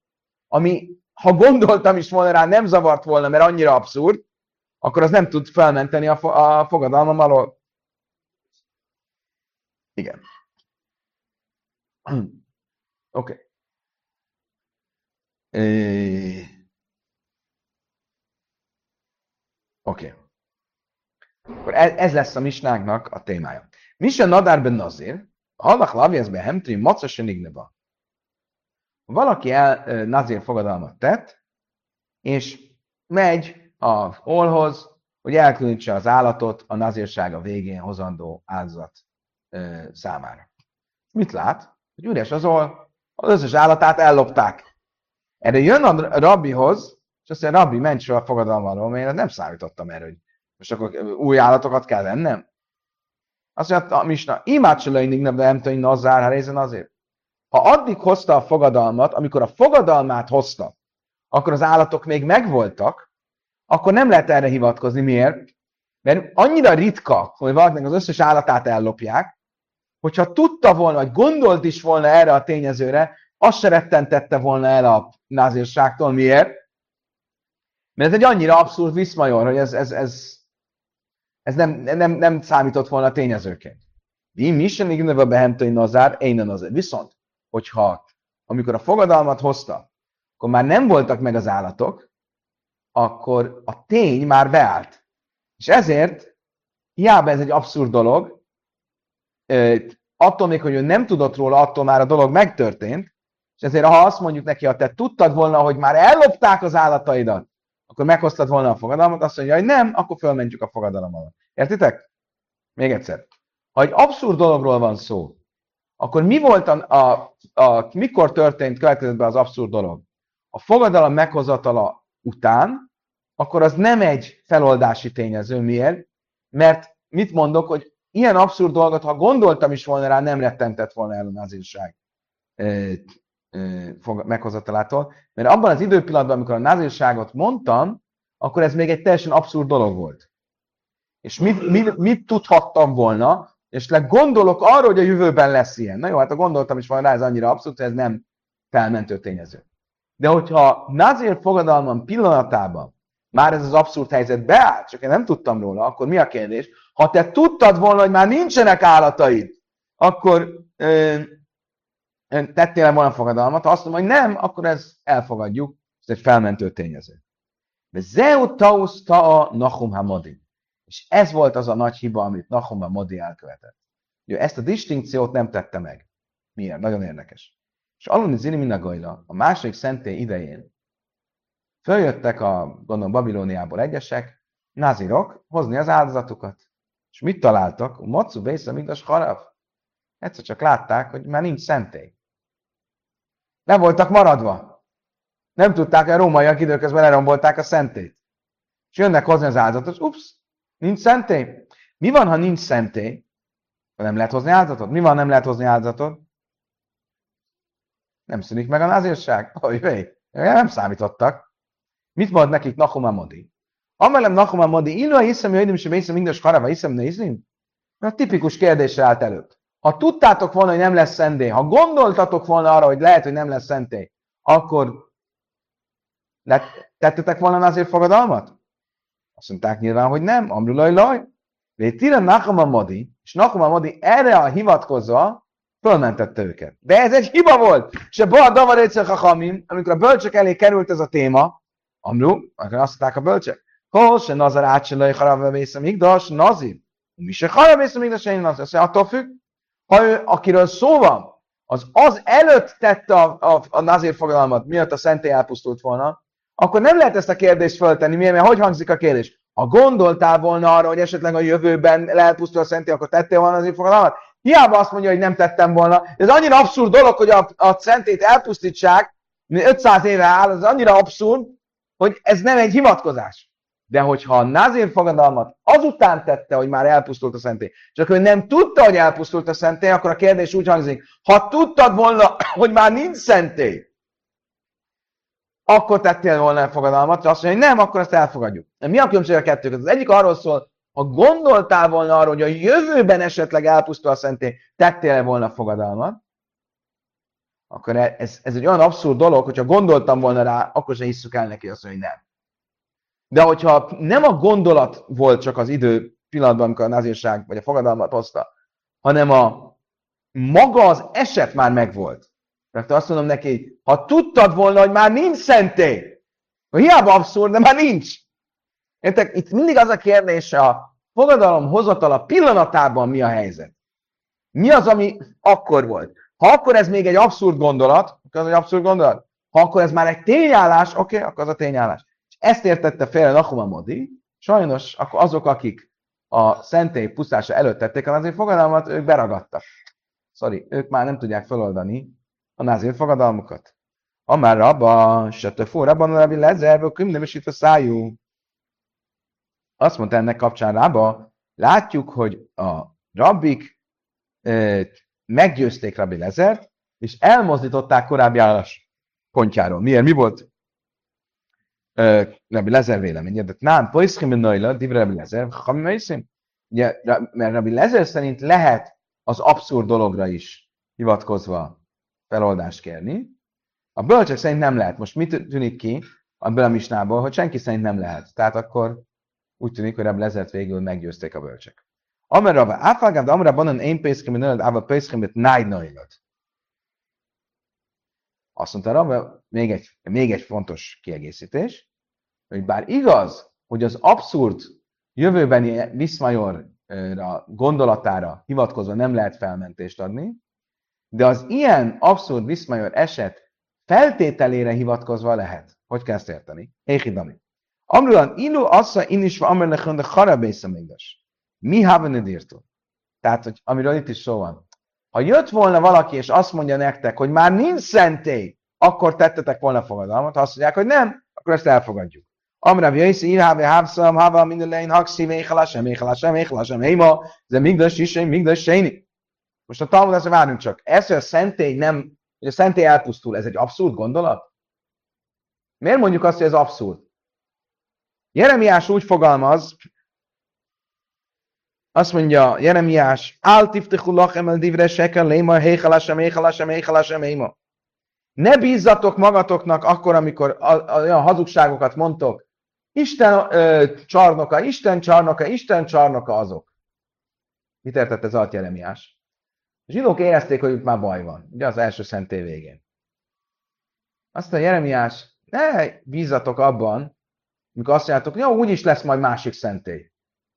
ami, ha gondoltam is volna rá, nem zavart volna, mert annyira abszurd, akkor az nem tud felmenteni a, a fogadalmam alól. Igen. [CLEARS THROAT] Oké. Okay. Oké. Okay. Akkor ez, ez lesz a misnáknak a témája. Misna Nadár ben Nazir, hallak lavjez be hemtri, macsa igneba. Valaki el, Nazir fogadalmat tett, és megy a olhoz, hogy elkülönítse az állatot a nazírsága végén hozandó áldozat számára. Mit lát? hogy üres az ol, az összes állatát ellopták. Erre jön a rabbihoz, és azt mondja, rabbi, menj a fogadalmalról, mert én nem számítottam erre, hogy most akkor új állatokat kell vennem. Azt mondja, a misna, imácsolainig nem nem nazár, ha részen azért. Ha addig hozta a fogadalmat, amikor a fogadalmát hozta, akkor az állatok még megvoltak, akkor nem lehet erre hivatkozni. Miért? Mert annyira ritka, hogy valakinek az összes állatát ellopják, hogyha tudta volna, vagy gondolt is volna erre a tényezőre, azt se rettentette volna el a názírságtól. Miért? Mert ez egy annyira abszurd viszmajor, hogy ez, ez, ez, ez nem, nem, nem számított volna tényezőként. Mi mi sem igneve behemtői nazár, én nazár. Viszont, hogyha amikor a fogadalmat hozta, akkor már nem voltak meg az állatok, akkor a tény már beállt. És ezért, hiába ez egy abszurd dolog, attól még, hogy ő nem tudott róla, attól már a dolog megtörtént, és ezért ha azt mondjuk neki, ha te tudtad volna, hogy már ellopták az állataidat, akkor meghoztad volna a fogadalmat, azt mondja, hogy nem, akkor fölmentjük a fogadalom alatt. Értitek? Még egyszer. Ha egy abszurd dologról van szó, akkor mi volt a, a, a mikor történt, következett be az abszurd dolog? A fogadalom meghozatala után, akkor az nem egy feloldási tényező. Miért? Mert mit mondok, hogy ilyen abszurd dolgot, ha gondoltam is volna rá, nem rettentett volna el a nazírság meghozatalától. Mert abban az időpillanatban, amikor a nazírságot mondtam, akkor ez még egy teljesen abszurd dolog volt. És mit, mit, mit tudhattam volna, és le gondolok arra, hogy a jövőben lesz ilyen. Na jó, hát ha gondoltam is volna rá, ez annyira abszurd, hogy ez nem felmentő tényező. De hogyha nazír fogadalmam pillanatában már ez az abszurd helyzet beállt, csak én nem tudtam róla, akkor mi a kérdés? Ha te tudtad volna, hogy már nincsenek állataid, akkor ö, tettél volna fogadalmat, ha azt mondom, hogy nem, akkor ez elfogadjuk, ez egy felmentő tényező. De Zeu Taus a Nahum Hamodi. És ez volt az a nagy hiba, amit Nahum Hamodi elkövetett. Ő ezt a distinkciót nem tette meg. Miért? Nagyon érdekes. És Aluni Zini a második szentély idején Följöttek a, gondolom, Babilóniából egyesek, nazirok, hozni az áldozatukat. És mit találtak? Macu Bész, a Haraf. Egyszer csak látták, hogy már nincs szentély. Nem voltak maradva. Nem tudták, hogy a rómaiak időközben lerombolták a szentét. És jönnek hozni az áldozatot, ups, nincs szentély. Mi van, ha nincs szentély? Nem lehet hozni áldozatot? Mi van, nem lehet hozni áldozatot? Nem szűnik meg a názírság. Hogy nem számítottak. Mit mond nekik Nachum Amodi? Amelem Nachum Amodi, illu hiszem, hogy jöjjön, és mindes harava, hiszem, nézni? A tipikus kérdésre állt előtt. Ha tudtátok volna, hogy nem lesz szentély, ha gondoltatok volna arra, hogy lehet, hogy nem lesz szentély, akkor tettetek volna azért fogadalmat? Azt mondták nyilván, hogy nem. Amrulaj laj. Vétire Nachum Amodi, és Nachum Amodi erre a hivatkozva fölmentette őket. De ez egy hiba volt. A Boa Davar amikor a bölcsök elé került ez a téma, Amru, akkor azt mondták a bölcsek. Hol se nazar átselői harabba vészem igdas, nazir. Mi se harabba vészem igdas, én nazir. Azt attól függ, Ha ő, akiről szó van, az az előtt tette a, a, a nazír fogalmat, miatt a szentély elpusztult volna, akkor nem lehet ezt a kérdést föltenni. Miért? Mert hogy hangzik a kérdés? Ha gondoltál volna arra, hogy esetleg a jövőben elpusztul a szentély, akkor tettél volna az fogalmat? Hiába azt mondja, hogy nem tettem volna. Ez annyira abszurd dolog, hogy a, a szentét elpusztítsák, 500 éve áll, az annyira abszurd, hogy ez nem egy hivatkozás. De hogyha a Nazir fogadalmat azután tette, hogy már elpusztult a szentély, csak ő nem tudta, hogy elpusztult a szentély, akkor a kérdés úgy hangzik, ha tudtad volna, [COUGHS] hogy már nincs szentély, akkor tettél volna el fogadalmat, azt mondja, hogy nem, akkor ezt elfogadjuk. Mi a különbség a kettő Az egyik arról szól, ha gondoltál volna arra, hogy a jövőben esetleg elpusztul a szentély, tettél volna fogadalmat, akkor ez, ez egy olyan abszurd dolog, hogyha gondoltam volna rá, akkor se hisszük el neki azt, hogy nem. De hogyha nem a gondolat volt csak az idő pillanatban, amikor a nazírság vagy a fogadalmat hozta, hanem a maga az eset már megvolt. Mert azt mondom neki, ha tudtad volna, hogy már nincs szentély, hiába abszurd, de már nincs. Értek? Itt mindig az a kérdés, a fogadalom hozatala pillanatában mi a helyzet. Mi az, ami akkor volt? Ha akkor ez még egy abszurd gondolat, akkor az egy abszurd gondolat. Ha akkor ez már egy tényállás, oké, okay, akkor az a tényállás. És ezt értette félre Nahuma Modi, sajnos akkor azok, akik a szentély pusztása előtt tették el azért fogadalmat, ők beragadtak. Sorry, ők már nem tudják feloldani a názért fogadalmukat. Amár rabba, se te forrabban a rabbi lezerve, nem is itt a szájú. Azt mondta ennek kapcsán rába, látjuk, hogy a rabbik meggyőzték Rabbi Lezert, és elmozdították korábbi állás pontjáról. Miért? Mi volt Rabbi Lezer véleménye? De nem, poiszkim nőle, divre Rabbi Lezer, hamimaiszim. Ugye, mert Rabbi Lezer szerint lehet az abszurd dologra is hivatkozva feloldást kérni. A bölcsek szerint nem lehet. Most mit tűnik ki a a misnából, hogy senki szerint nem lehet. Tehát akkor úgy tűnik, hogy Rabbi Lezert végül meggyőzték a bölcsek. Amar Rava, Áfágád, Amra Banan, én pészkem, nőled, Áva pészkem, mit nájd nőled. Azt mondta Rava, még egy, még egy fontos kiegészítés, hogy bár igaz, hogy az abszurd jövőbeni Viszmajorra gondolatára hivatkozva nem lehet felmentést adni, de az ilyen abszurd Viszmajor eset feltételére hivatkozva lehet. Hogy kell ezt érteni? Éhidami. Amrulan, ilu assza inisva amerlechön de harabésza mégdas. Mi havenedírtó? Tehát, hogy, amiről itt is szó van. Ha jött volna valaki, és azt mondja nektek, hogy már nincs szentély, akkor tettetek volna fogadalmat. Ha azt mondják, hogy nem, akkor ezt elfogadjuk. Amra vjöjsz, írháve, hávszam, hava, minden lein, hakszi, méhalasem, méhalasem, méhalasem, héma, de migdas is, migdas séni. Most a ezt várjunk csak. Ez, hogy a szentély nem, hogy a szentély elpusztul, ez egy abszurd gondolat? Miért mondjuk azt, hogy ez abszurd? Jeremiás úgy fogalmaz, azt mondja Jeremiás, Al tiftichu lachem divre shekel léma, héhalasem, héhalasem, héhalasem, héma. Ne bízzatok magatoknak akkor, amikor olyan hazugságokat mondtok. Isten ö, csarnoka, Isten csarnoka, Isten csarnoka azok. Mit értett ez alatt Jeremiás? A zsidók érezték, hogy itt már baj van. Ugye az első szentély végén. Azt a Jeremiás, ne bízzatok abban, amikor azt mondjátok, jó, úgyis lesz majd másik szentély.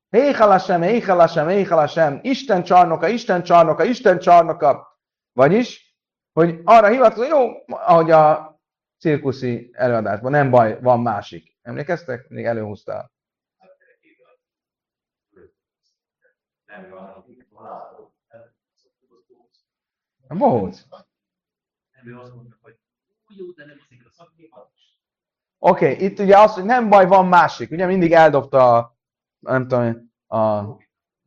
Héhalasem, Héhalasem, Héhalasem, Isten csarnoka, Isten csarnoka, Isten csarnoka. Vagyis, hogy arra hivatkozom, jó, ahogy a cirkuszi előadásban, nem baj, van másik. Emlékeztek? Még előhúzta. Volt. Oké, okay, itt ugye az, hogy nem baj, van másik. Ugye mindig eldobta a nem tudom, a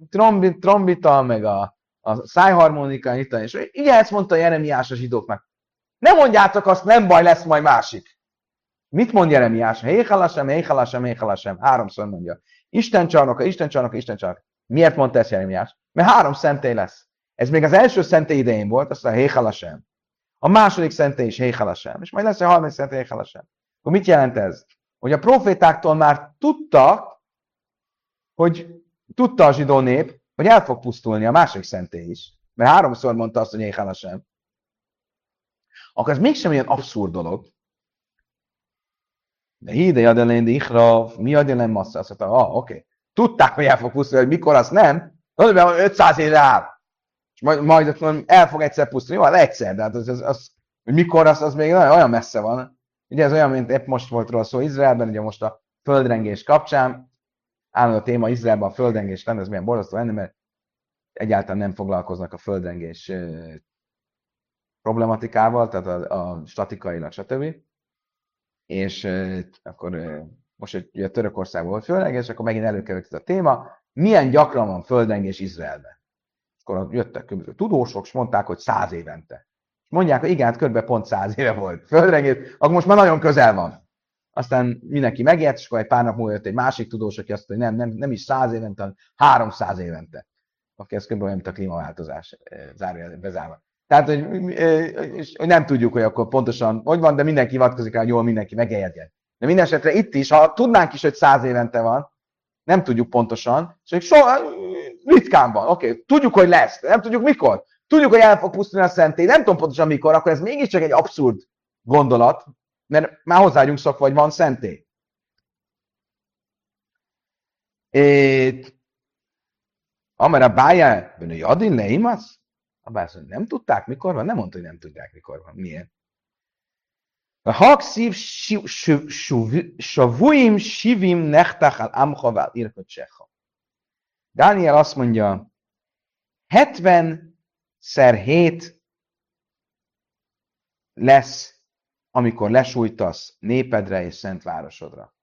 trombit, trombita, meg a, a szájharmonika, itt, és igen, ezt mondta Jeremiás a zsidóknak. Nem mondjátok azt, nem baj, lesz majd másik. Mit mond Jeremiás? Héhalasem, héhalasem, héhalasem. Háromszor mondja. Isten csarnoka, Isten csarnoka, Isten csarnoka. Miért mondta ezt Jeremiás? Mert három szentély lesz. Ez még az első szentély idején volt, azt a Héhalasem. A második szentély is Héhalasem. És majd lesz a harmadik szentély Héhalasem. Akkor mit jelent ez? Hogy a profétáktól már tudtak, hogy tudta a zsidó nép, hogy el fog pusztulni a másik szentély is. Mert háromszor mondta azt, hogy Éhála sem. Akkor ez mégsem ilyen abszurd dolog. De híde jadelén ihra, mi jadelén massza, azt mondta, ah, oké. Okay. Tudták, hogy el fog pusztulni, hogy mikor, azt nem. Tudod, 500 éve áll. Majd, majd el fog egyszer pusztulni. Jó, hát egyszer, de hát az, az, az, hogy mikor, az, az még olyan, olyan messze van. Ugye ez olyan, mint épp most volt róla szó Izraelben, ugye most a földrengés kapcsán, állandó téma Izraelben a földrengés lenne, ez milyen borzasztó lenne, mert egyáltalán nem foglalkoznak a földrengés problematikával, tehát a, a statikailag, stb. És akkor most ugye Törökország volt földrengés, akkor megint előkerült ez a téma, milyen gyakran van földrengés Izraelben. És akkor jöttek különböző tudósok, és mondták, hogy száz évente. És mondják, hogy igen, hát kb. pont száz éve volt földrengés, akkor most már nagyon közel van. Aztán mindenki megijedt, és akkor egy pár nap múlva jött egy másik tudós, aki azt mondta, hogy nem, nem, nem is száz évente, hanem háromszáz évente. Aki ez kb. olyan, mint a klímaváltozás, zárja bezárva. Tehát, hogy, hogy nem tudjuk, hogy akkor pontosan hogy van, de mindenki hivatkozik rá, hogy jól mindenki megjegyed. De minden esetre itt is, ha tudnánk is, hogy száz évente van, nem tudjuk pontosan, és soha, ritkán van, oké, okay. tudjuk, hogy lesz, nem tudjuk mikor. Tudjuk, hogy el fog pusztulni a szentély, nem tudom pontosan mikor, akkor ez mégiscsak egy abszurd gondolat, mert már hozzájunk szokva, hogy van szentély. Amara bája, benne jadin leimasz? A bász, nem tudták, mikor van? Nem mondta, hogy nem tudják, mikor van. Miért? A hakszív savuim sivim nechtach al amcha val irkot csecha. Dániel azt mondja, 70 szer 7 lesz, amikor lesújtasz népedre és szent városodra.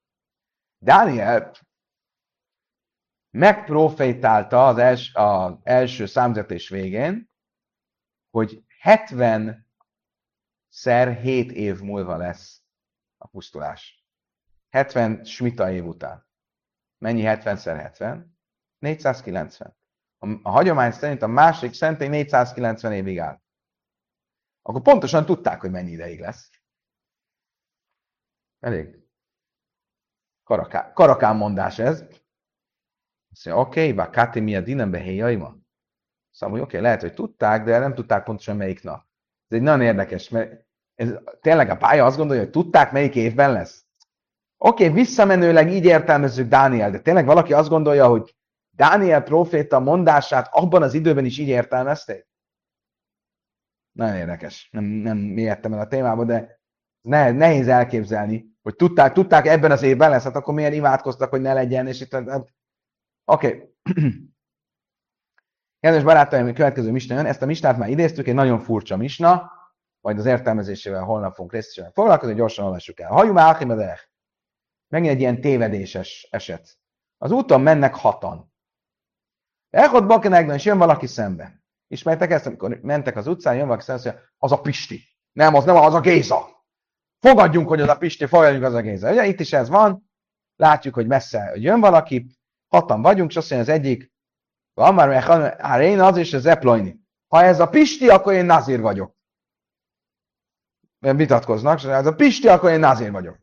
Dániel megprofétálta az, els, az első számzetés végén, hogy 70 szer 7 év múlva lesz a pusztulás. 70 smita év után. Mennyi 70 szer 70? 490. A, a hagyomány szerint a másik szentély 490 évig áll. Akkor pontosan tudták, hogy mennyi ideig lesz. Elég. Karaká, karakán mondás ez. Azt mondja, oké, okay, bár mi a dinembe héjaima? Szóval, hogy oké, okay, lehet, hogy tudták, de nem tudták pontosan melyik nap. Ez egy nagyon érdekes, mert ez, tényleg a pálya azt gondolja, hogy tudták, melyik évben lesz. Oké, okay, visszamenőleg így értelmezzük Dániel, de tényleg valaki azt gondolja, hogy Dániel proféta mondását abban az időben is így értelmezték? Nagyon érdekes. Nem, nem mélyedtem el a témába, de ne, nehéz elképzelni, hogy tudták, tudták ebben az évben lesz, hát akkor miért imádkoztak, hogy ne legyen, és itt, hát, oké. Okay. [CLEARS THROAT] Kedves barátaim, a következő misna jön. Ezt a misnát már idéztük, egy nagyon furcsa misna, majd az értelmezésével holnap fogunk részesen foglalkozni, gyorsan olvassuk el. Hajú Málchimedech. Megint egy ilyen tévedéses eset. Az úton mennek hatan. Elhott Bakenegben, és jön valaki szembe. Ismertek ezt, amikor mentek az utcán, jön valaki szembe, az a Pisti. Nem, az nem, az a Géza. Fogadjunk, hogy az a Pisti, fogadjunk az a Géza. Ugye itt is ez van, látjuk, hogy messze hogy jön valaki, hatan vagyunk, és azt mondja az egyik, van már hát én az és az eplojni. Ha ez a Pisti, akkor én nazír vagyok. Vitatkoznak, és ez a Pisti, akkor én nazír vagyok.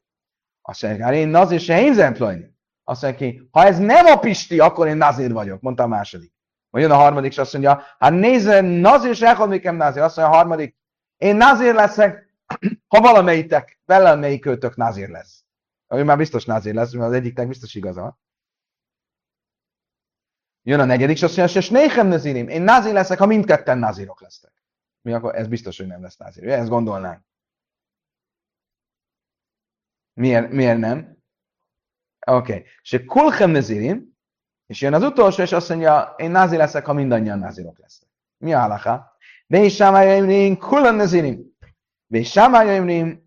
Azt mondja, hát én nazír se én zemplojni. Azt mondja ki, ha ez nem a Pisti, akkor én nazír vagyok, mondta a második. Vagy jön a harmadik, és azt mondja, hát nézze, nazír se mikem nazír. Azt mondja a harmadik, én nazír leszek, [CLEARS THROAT] ha valamelyitek, valamelyik őtök nazír lesz. Ő már biztos nazír lesz, mert az egyiknek biztos igaza. Jön a negyedik, és azt mondja, hogy néhem nazirim. Én nazir leszek, ha mindketten nazirok lesznek. Mi akkor? Ez biztos, hogy nem lesz nazir. Ezt gondolnánk. Miért, miért nem? Oké. Okay. És kulchem nazirim, és jön az utolsó, és azt mondja, én nazir leszek, ha mindannyian nazirok lesznek. Mi a halaká? De is sámájaimrim, kulchem nazirim. De is sámájaimrim,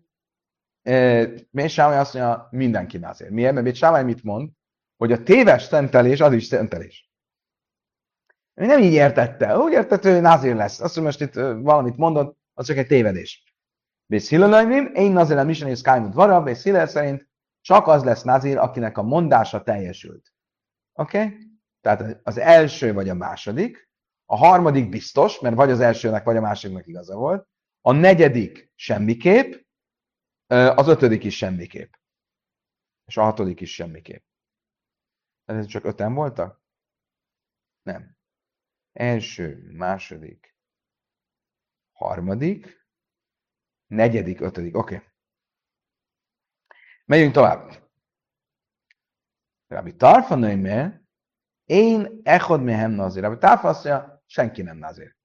Bét Sámály azt mondja, mindenki nazir. Miért? Mert Bét Sámály mit mond? Hogy a téves szentelés az is szentelés. Ő nem így értette. Úgy értette, hogy nazir lesz. Azt, hogy most itt valamit mondott, az csak egy tévedés. Bész Hillelaimim, én nazir a Mishnah és Kájmut Vara, Bész Hillel szerint csak az lesz nazir, akinek a mondása teljesült. Oké? Okay? Tehát az első vagy a második, a harmadik biztos, mert vagy az elsőnek, vagy a másodiknak igaza volt, a negyedik semmiképp, az ötödik is semmiképp. És a hatodik is semmiképp. Ez csak öten voltak? Nem. Első, második, harmadik, Negyedik, ötödik, oké. Okay. Megyünk tovább. Rabbi Tarfa nőme, én echod mehem nazir. Rabbi Tarfa azt mondja, senki nem nazir.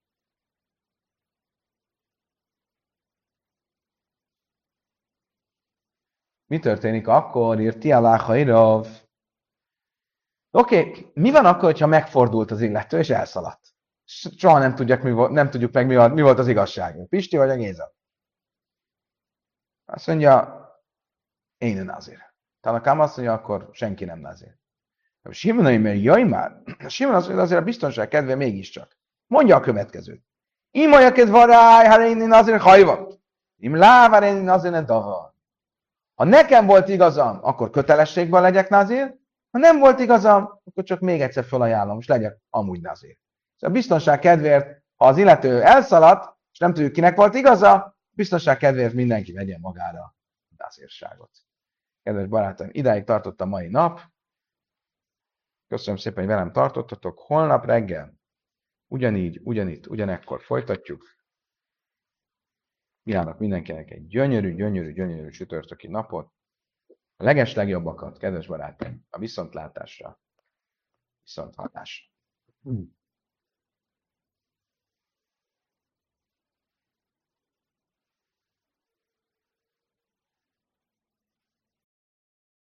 Mi történik akkor? Írt Tialáha Irov. Oké, okay. mi van akkor, hogyha megfordult az illető és elszaladt? Soha nem, tudják, mi, nem tudjuk meg, mi, volt, mi volt az igazság. Pisti vagy a Géza? Azt mondja, én azért. Tanakám azt mondja, akkor senki nem azért. Simon, mert jaj már, Simon azt mondja, azért a biztonság kedve mégiscsak. Mondja a következőt. Imaja kedvaráj, ha én azért hajva. Im lávar én azért davar. Ha nekem volt igazam, akkor kötelességben legyek nazir, ha nem volt igazam, akkor csak még egyszer felajánlom, és legyek amúgy nazir. Szóval a biztonság kedvéért, ha az illető elszaladt, és nem tudjuk, kinek volt igaza, biztonság kedvéért mindenki vegye magára a nazírságot. Kedves barátaim, idáig tartott a mai nap. Köszönöm szépen, hogy velem tartottatok. Holnap reggel ugyanígy, ugyanitt, ugyanekkor folytatjuk. Kívánok mindenkinek egy gyönyörű, gyönyörű, gyönyörű csütörtöki napot. A leges legjobbakat, kedves barátaim, a viszontlátásra, viszonthallásra. Hmm.